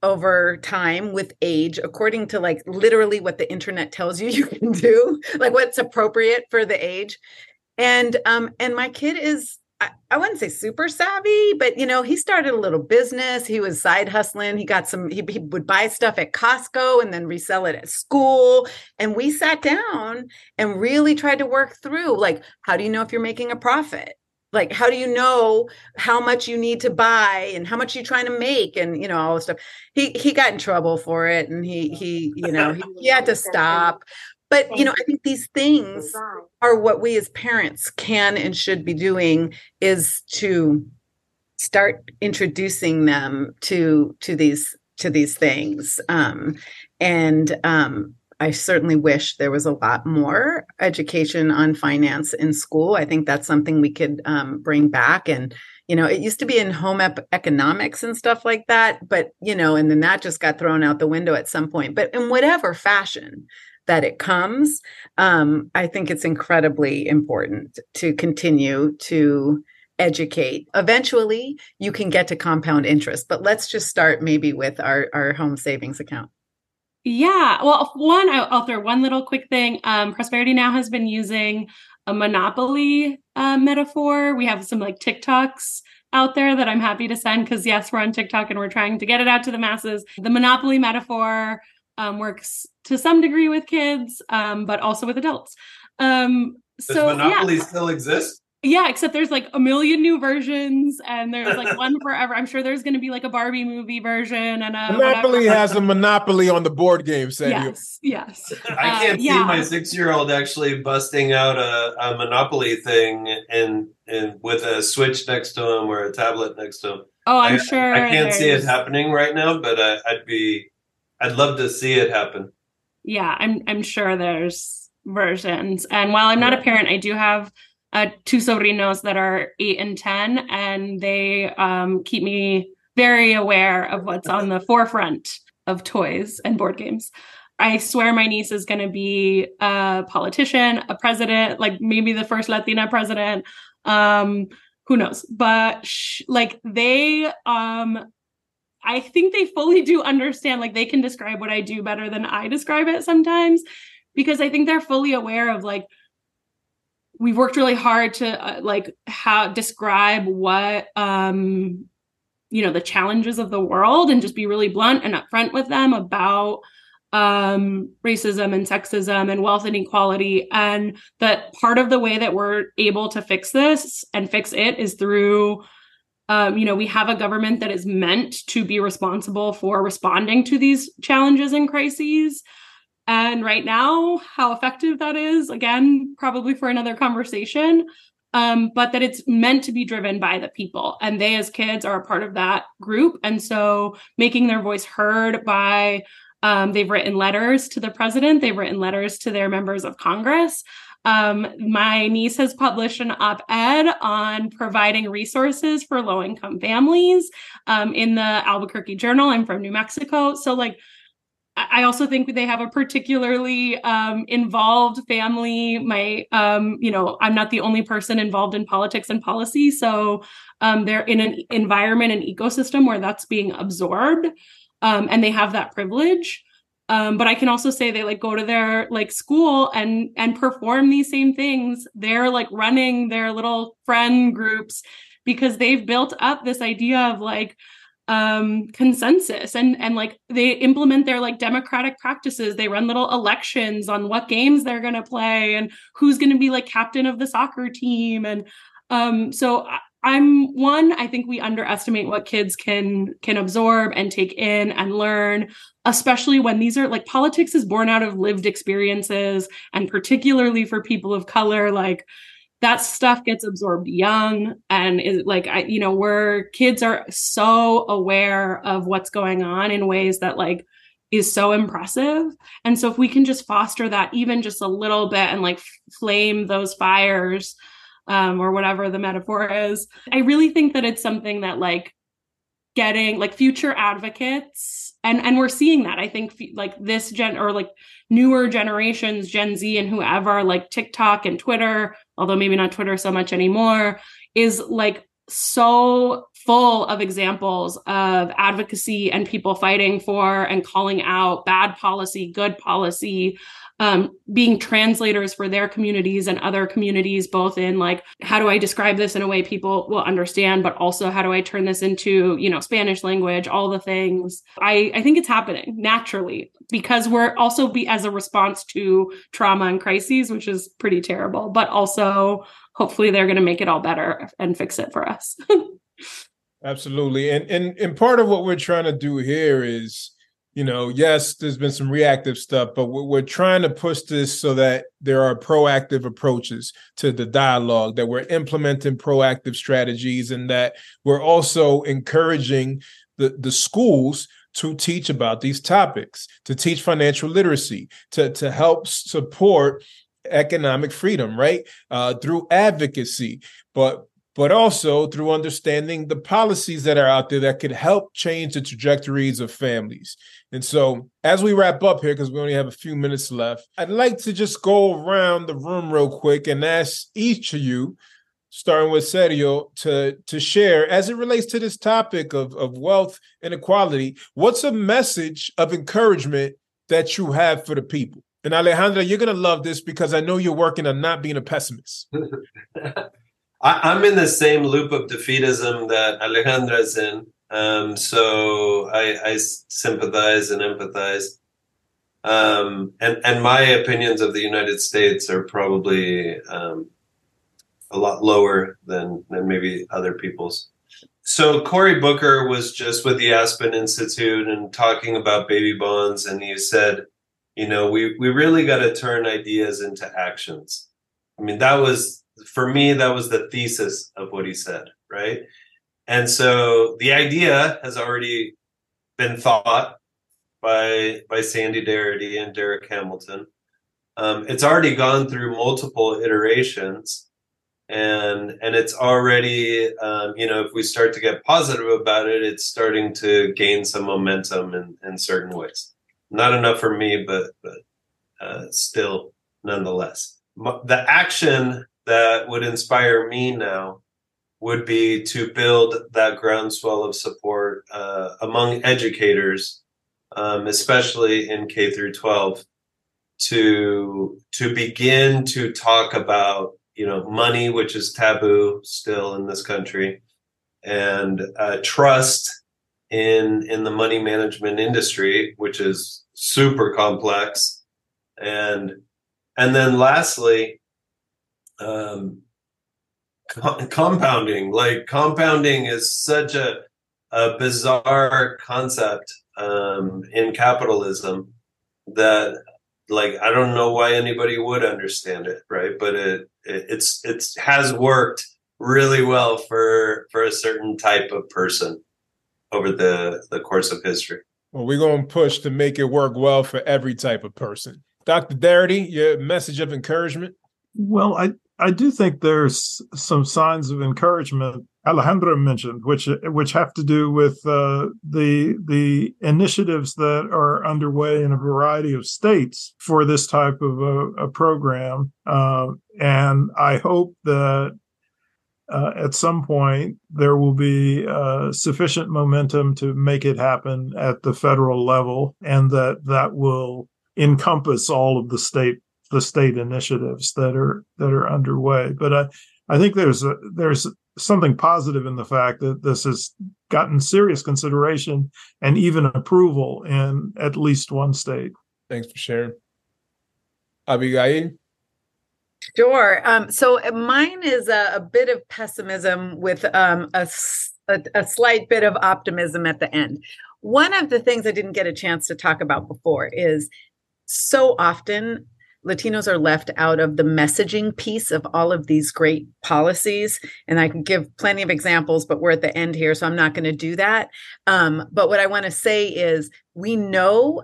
Speaker 4: over time with age according to like literally what the internet tells you you can do like what's appropriate for the age. And um and my kid is I, I wouldn't say super savvy, but you know, he started a little business. He was side hustling. He got some, he, he would buy stuff at Costco and then resell it at school. And we sat down and really tried to work through like, how do you know if you're making a profit? like how do you know how much you need to buy and how much you're trying to make and you know all this stuff he he got in trouble for it and he he you know he, he had to stop but you know i think these things are what we as parents can and should be doing is to start introducing them to to these to these things um and um I certainly wish there was a lot more education on finance in school. I think that's something we could um, bring back. And, you know, it used to be in home ep- economics and stuff like that, but, you know, and then that just got thrown out the window at some point. But in whatever fashion that it comes, um, I think it's incredibly important to continue to educate. Eventually, you can get to compound interest, but let's just start maybe with our, our home savings account.
Speaker 5: Yeah. Well, one, I'll throw one little quick thing. Um, Prosperity Now has been using a monopoly uh, metaphor. We have some like TikToks out there that I'm happy to send because, yes, we're on TikTok and we're trying to get it out to the masses. The monopoly metaphor um, works to some degree with kids, um, but also with adults. Um,
Speaker 3: Does so, monopoly yeah. still exist?
Speaker 5: Yeah, except there's like a million new versions, and there's like one forever. I'm sure there's going to be like a Barbie movie version and a
Speaker 1: Monopoly whatever. has a monopoly on the board game. Samuel.
Speaker 5: Yes, yes.
Speaker 3: I can't uh, see yeah. my six year old actually busting out a, a Monopoly thing and and with a Switch next to him or a tablet next to him.
Speaker 5: Oh, I'm
Speaker 3: I,
Speaker 5: sure.
Speaker 3: I can't see it happening right now, but I, I'd be, I'd love to see it happen.
Speaker 5: Yeah, I'm I'm sure there's versions, and while I'm not a parent, I do have uh, two sobrinos that are eight and 10, and they um, keep me very aware of what's on the forefront of toys and board games. I swear my niece is going to be a politician, a president, like maybe the first Latina president. Um, who knows? But sh- like they, um, I think they fully do understand. Like they can describe what I do better than I describe it sometimes, because I think they're fully aware of like we've worked really hard to uh, like how describe what um you know the challenges of the world and just be really blunt and upfront with them about um racism and sexism and wealth inequality and that part of the way that we're able to fix this and fix it is through um, you know, we have a government that is meant to be responsible for responding to these challenges and crises. And right now, how effective that is, again, probably for another conversation. Um, but that it's meant to be driven by the people. And they, as kids, are a part of that group. And so making their voice heard by Um, they've written letters to the president. They've written letters to their members of Congress. Um, my niece has published an op ed on providing resources for low income families um, in the Albuquerque Journal. I'm from New Mexico. So, like, I also think they have a particularly um, involved family. My, um, you know, I'm not the only person involved in politics and policy. So um, they're in an environment and ecosystem where that's being absorbed um, and they have that privilege um, but i can also say they like go to their like school and and perform these same things. They're like running their little friend groups because they've built up this idea of like um consensus and and like they implement their like democratic practices. They run little elections on what games they're going to play and who's going to be like captain of the soccer team and um so I'm one, I think we underestimate what kids can can absorb and take in and learn, especially when these are like politics is born out of lived experiences and particularly for people of color like that stuff gets absorbed young and is like I you know where kids are so aware of what's going on in ways that like is so impressive. And so if we can just foster that even just a little bit and like flame those fires um, or whatever the metaphor is. I really think that it's something that like getting like future advocates and and we're seeing that i think like this gen or like newer generations gen z and whoever like tiktok and twitter although maybe not twitter so much anymore is like so full of examples of advocacy and people fighting for and calling out bad policy good policy um, being translators for their communities and other communities, both in like, how do I describe this in a way people will understand, but also how do I turn this into, you know, Spanish language, all the things. I, I think it's happening naturally because we're also be as a response to trauma and crises, which is pretty terrible, but also hopefully they're going to make it all better and fix it for us.
Speaker 1: Absolutely. And, and, and part of what we're trying to do here is, you know, yes, there's been some reactive stuff, but we're, we're, trying to push this so that there are proactive approaches to the dialogue, that we're implementing proactive strategies, and that we're also encouraging the, the schools to teach about these topics, to teach financial literacy, to, to help support economic freedom, right? Uh, through advocacy. But but also through understanding the policies that are out there that could help change the trajectories of families. And so, as we wrap up here, because we only have a few minutes left, I'd like to just go around the room real quick and ask each of you, starting with Sergio, to, to share as it relates to this topic of, of wealth inequality, what's a message of encouragement that you have for the people? And Alejandra, you're going to love this because I know you're working on not being a pessimist.
Speaker 3: I, am in the same loop of defeatism that Alejandra's in. Um, so I, I, sympathize and empathize. Um, and, and my opinions of the United States are probably um, a lot lower than, than maybe other people's. So Cory Booker was just with the Aspen Institute and talking about baby bonds, and he said, you know, we, we really got to turn ideas into actions. I mean, that was, for me, that was the thesis of what he said, right? And so the idea has already been thought by by Sandy Darity and Darrick Hamilton. Um, it's already gone through multiple iterations, and and it's already um, you know if we start to get positive about it, it's starting to gain some momentum in, in certain ways. Not enough for me, but but uh, still nonetheless. The action that would inspire me now would be to build that groundswell of support uh, among educators, um, especially in K through 12, to to begin to talk about you know money, which is taboo still in this country, and uh, trust in in the money management industry, which is super complex, and and then lastly. Um, compounding like compounding is such a a bizarre concept um, in capitalism that like I don't know why anybody would understand it, right? But it, it it's it's has worked really well for for a certain type of person over the the course of history.
Speaker 1: Well, we're going to push to make it work well for every type of person. Dr. Darity, your message of encouragement?
Speaker 2: Well, I, I do think there's some signs of encouragement Alejandro mentioned, which which have to do with uh, the the initiatives that are underway in a variety of states for this type of a, a program, uh, and I hope that uh, at some point there will be uh, sufficient momentum to make it happen at the federal level, and that that will encompass all of the state the state initiatives that are that are underway. But I I think there's a, there's something positive in the fact that this has gotten serious consideration and even approval in at least one state.
Speaker 1: Thanks for sharing. Abigail?
Speaker 4: Sure. Um, so mine is a, a, bit of pessimism with um, a, a, a slight bit of optimism at the end. One of the things I didn't get a chance to talk about before is so often Latinos are left out of the messaging piece of all of these great policies. And I can give plenty of examples, but we're at the end here, so I'm not going to do that. Um, but what I want to say is we know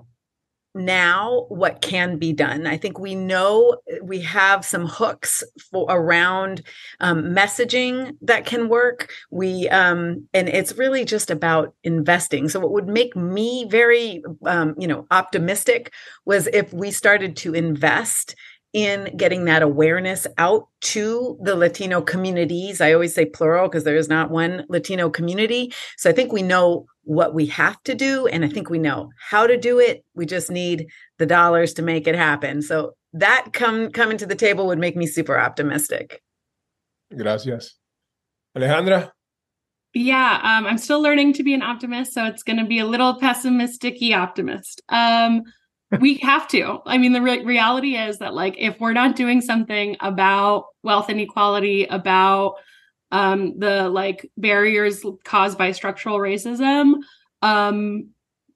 Speaker 4: now what can be done. I think we know we have some hooks for around um, messaging that can work. We um, and it's really just about investing. So what would make me very um, you know optimistic was if we started to invest in getting that awareness out to the Latino communities. I always say plural because there is not one Latino community. So I think we know what we have to do and I think we know how to do it. We just need the dollars to make it happen. So that come coming to the table would make me super optimistic.
Speaker 1: Gracias. Alejandra?
Speaker 5: Yeah, um, I'm still learning to be an optimist, so it's going to be a little pessimistic optimist. Um, we have to. I mean, the re- reality is that, like, if we're not doing something about wealth inequality, about um, the like barriers caused by structural racism, um,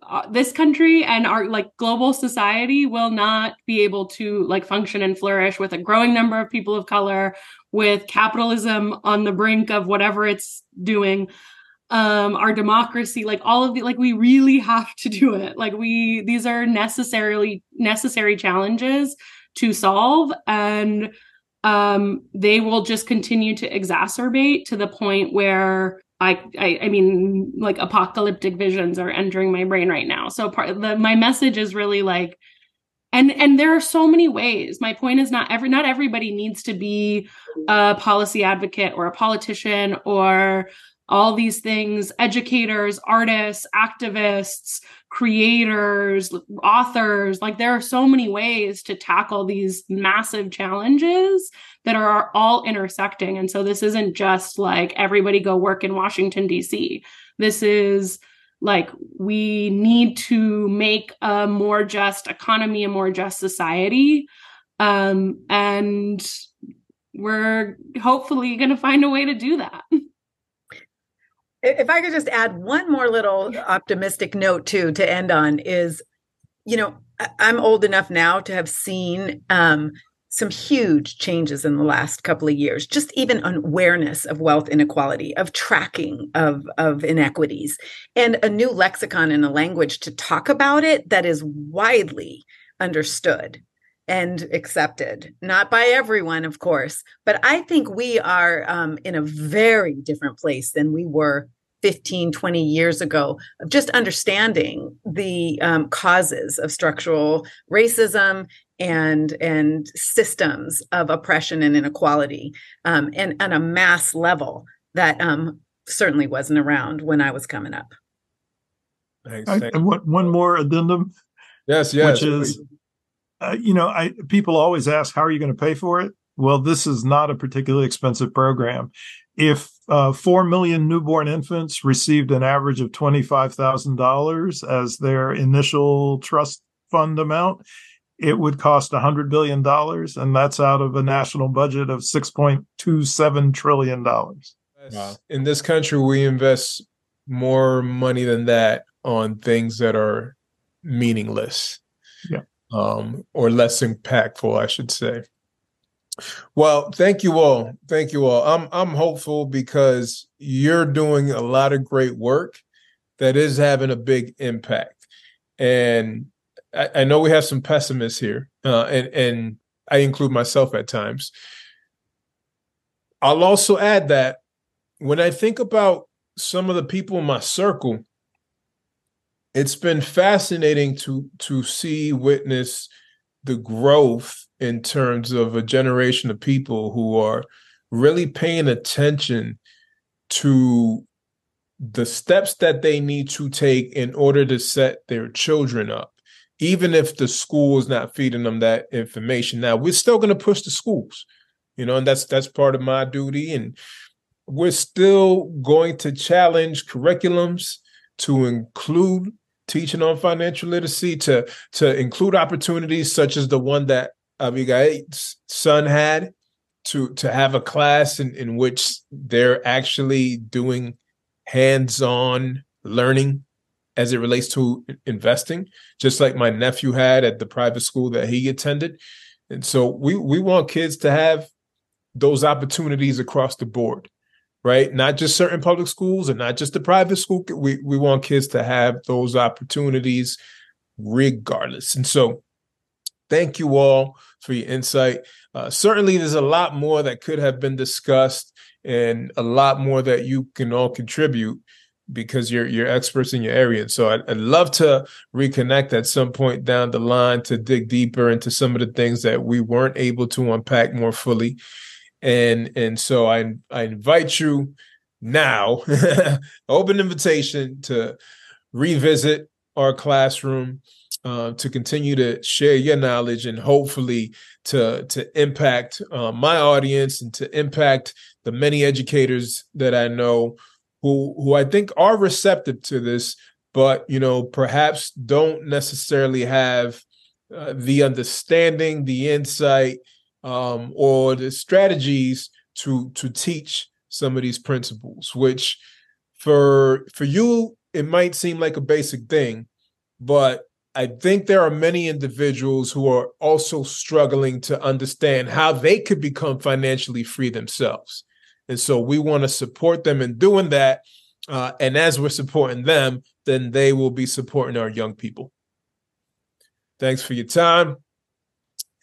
Speaker 5: uh, this country and our like global society will not be able to like function and flourish with a growing number of people of color, with capitalism on the brink of whatever it's doing um our democracy like all of the like we really have to do it like we these are necessarily necessary challenges to solve and um they will just continue to exacerbate to the point where I, I I mean like apocalyptic visions are entering my brain right now. So part the my message is really like and and there are so many ways. My point is not every not everybody needs to be a policy advocate or a politician or all these things educators artists activists creators authors like there are so many ways to tackle these massive challenges that are all intersecting. And so this isn't just like everybody go work in washington d.c this is like we need to make a more just economy a more just society. Um and we're hopefully going to find a way to do that
Speaker 4: if I could just add one more little optimistic note too to end on is, you know, I'm old enough now to have seen um, some huge changes in the last couple of years just even awareness of wealth inequality of tracking of of inequities and a new lexicon and a language to talk about it that is widely understood and accepted. Not by everyone of course but i think we are um, in a very different place than we were 15 20 years ago of just understanding the um, causes of structural racism and and systems of oppression and inequality um, and on a mass level that um, certainly wasn't around when I was coming up.
Speaker 2: Thanks, I, and what, one more addendum.
Speaker 1: Yes, yes.
Speaker 2: Which is, uh, you know, I people always ask, how are you going to pay for it? Well, this is not a particularly expensive program. If uh, 4 million newborn infants received an average of $25,000 as their initial trust fund amount, it would cost $100 billion. And that's out of a national budget of $6.27 trillion.
Speaker 1: Wow. In this country, we invest more money than that on things that are meaningless.
Speaker 2: Yeah.
Speaker 1: Um, or less impactful, I should say. Well, thank you all. Thank you all. I'm I'm hopeful because you're doing a lot of great work that is having a big impact. And I, I know we have some pessimists here, uh, and and I include myself at times. I'll also add that when I think about some of the people in my circle, it's been fascinating to to see witness the growth in terms of a generation of people who are really paying attention to the steps that they need to take in order to set their children up even if the school is not feeding them that information. Now we're still going to push the schools you know and that's that's part of my duty and we're still going to challenge curriculums to include teaching on financial literacy to to include opportunities such as the one that Um, Abigail's son had to to have a class in, in which they're actually doing hands-on learning as it relates to investing, just like my nephew had at the private school that he attended. And so we we want kids to have those opportunities across the board, right? Not just certain public schools and not just the private school. We we want kids to have those opportunities regardless. And so thank you all for your insight. Uh, certainly, there's a lot more that could have been discussed, and a lot more that you can all contribute because you're you're experts in your area. And so I'd, I'd, love to reconnect at some point down the line to dig deeper into some of the things that we weren't able to unpack more fully. And and so I I invite you now, open invitation to revisit our classroom uh, to continue to share your knowledge and hopefully to to impact uh, my audience and to impact the many educators that I know who who I think are receptive to this, but you know perhaps don't necessarily have uh, the understanding, the insight, um, or the strategies to to teach some of these principles. Which for for you it might seem like a basic thing, but I think there are many individuals who are also struggling to understand how they could become financially free themselves. And so we want to support them in doing that. Uh, and as we're supporting them, then they will be supporting our young people. Thanks for your time.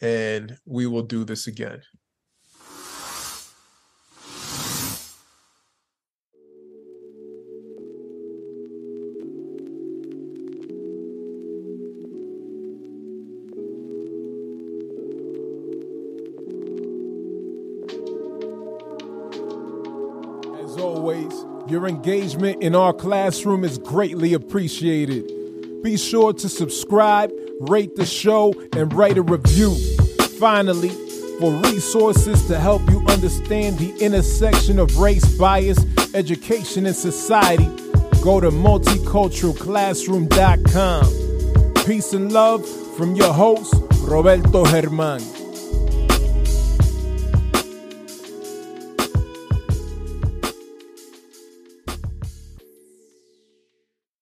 Speaker 1: And we will do this again. Your engagement in our classroom is greatly appreciated. Be sure to subscribe, rate the show, and write a review. Finally, for resources to help you understand the intersection of race, bias, education, and society, go to multiculturalclassroom.com. Peace and love from your host, Roberto Germán.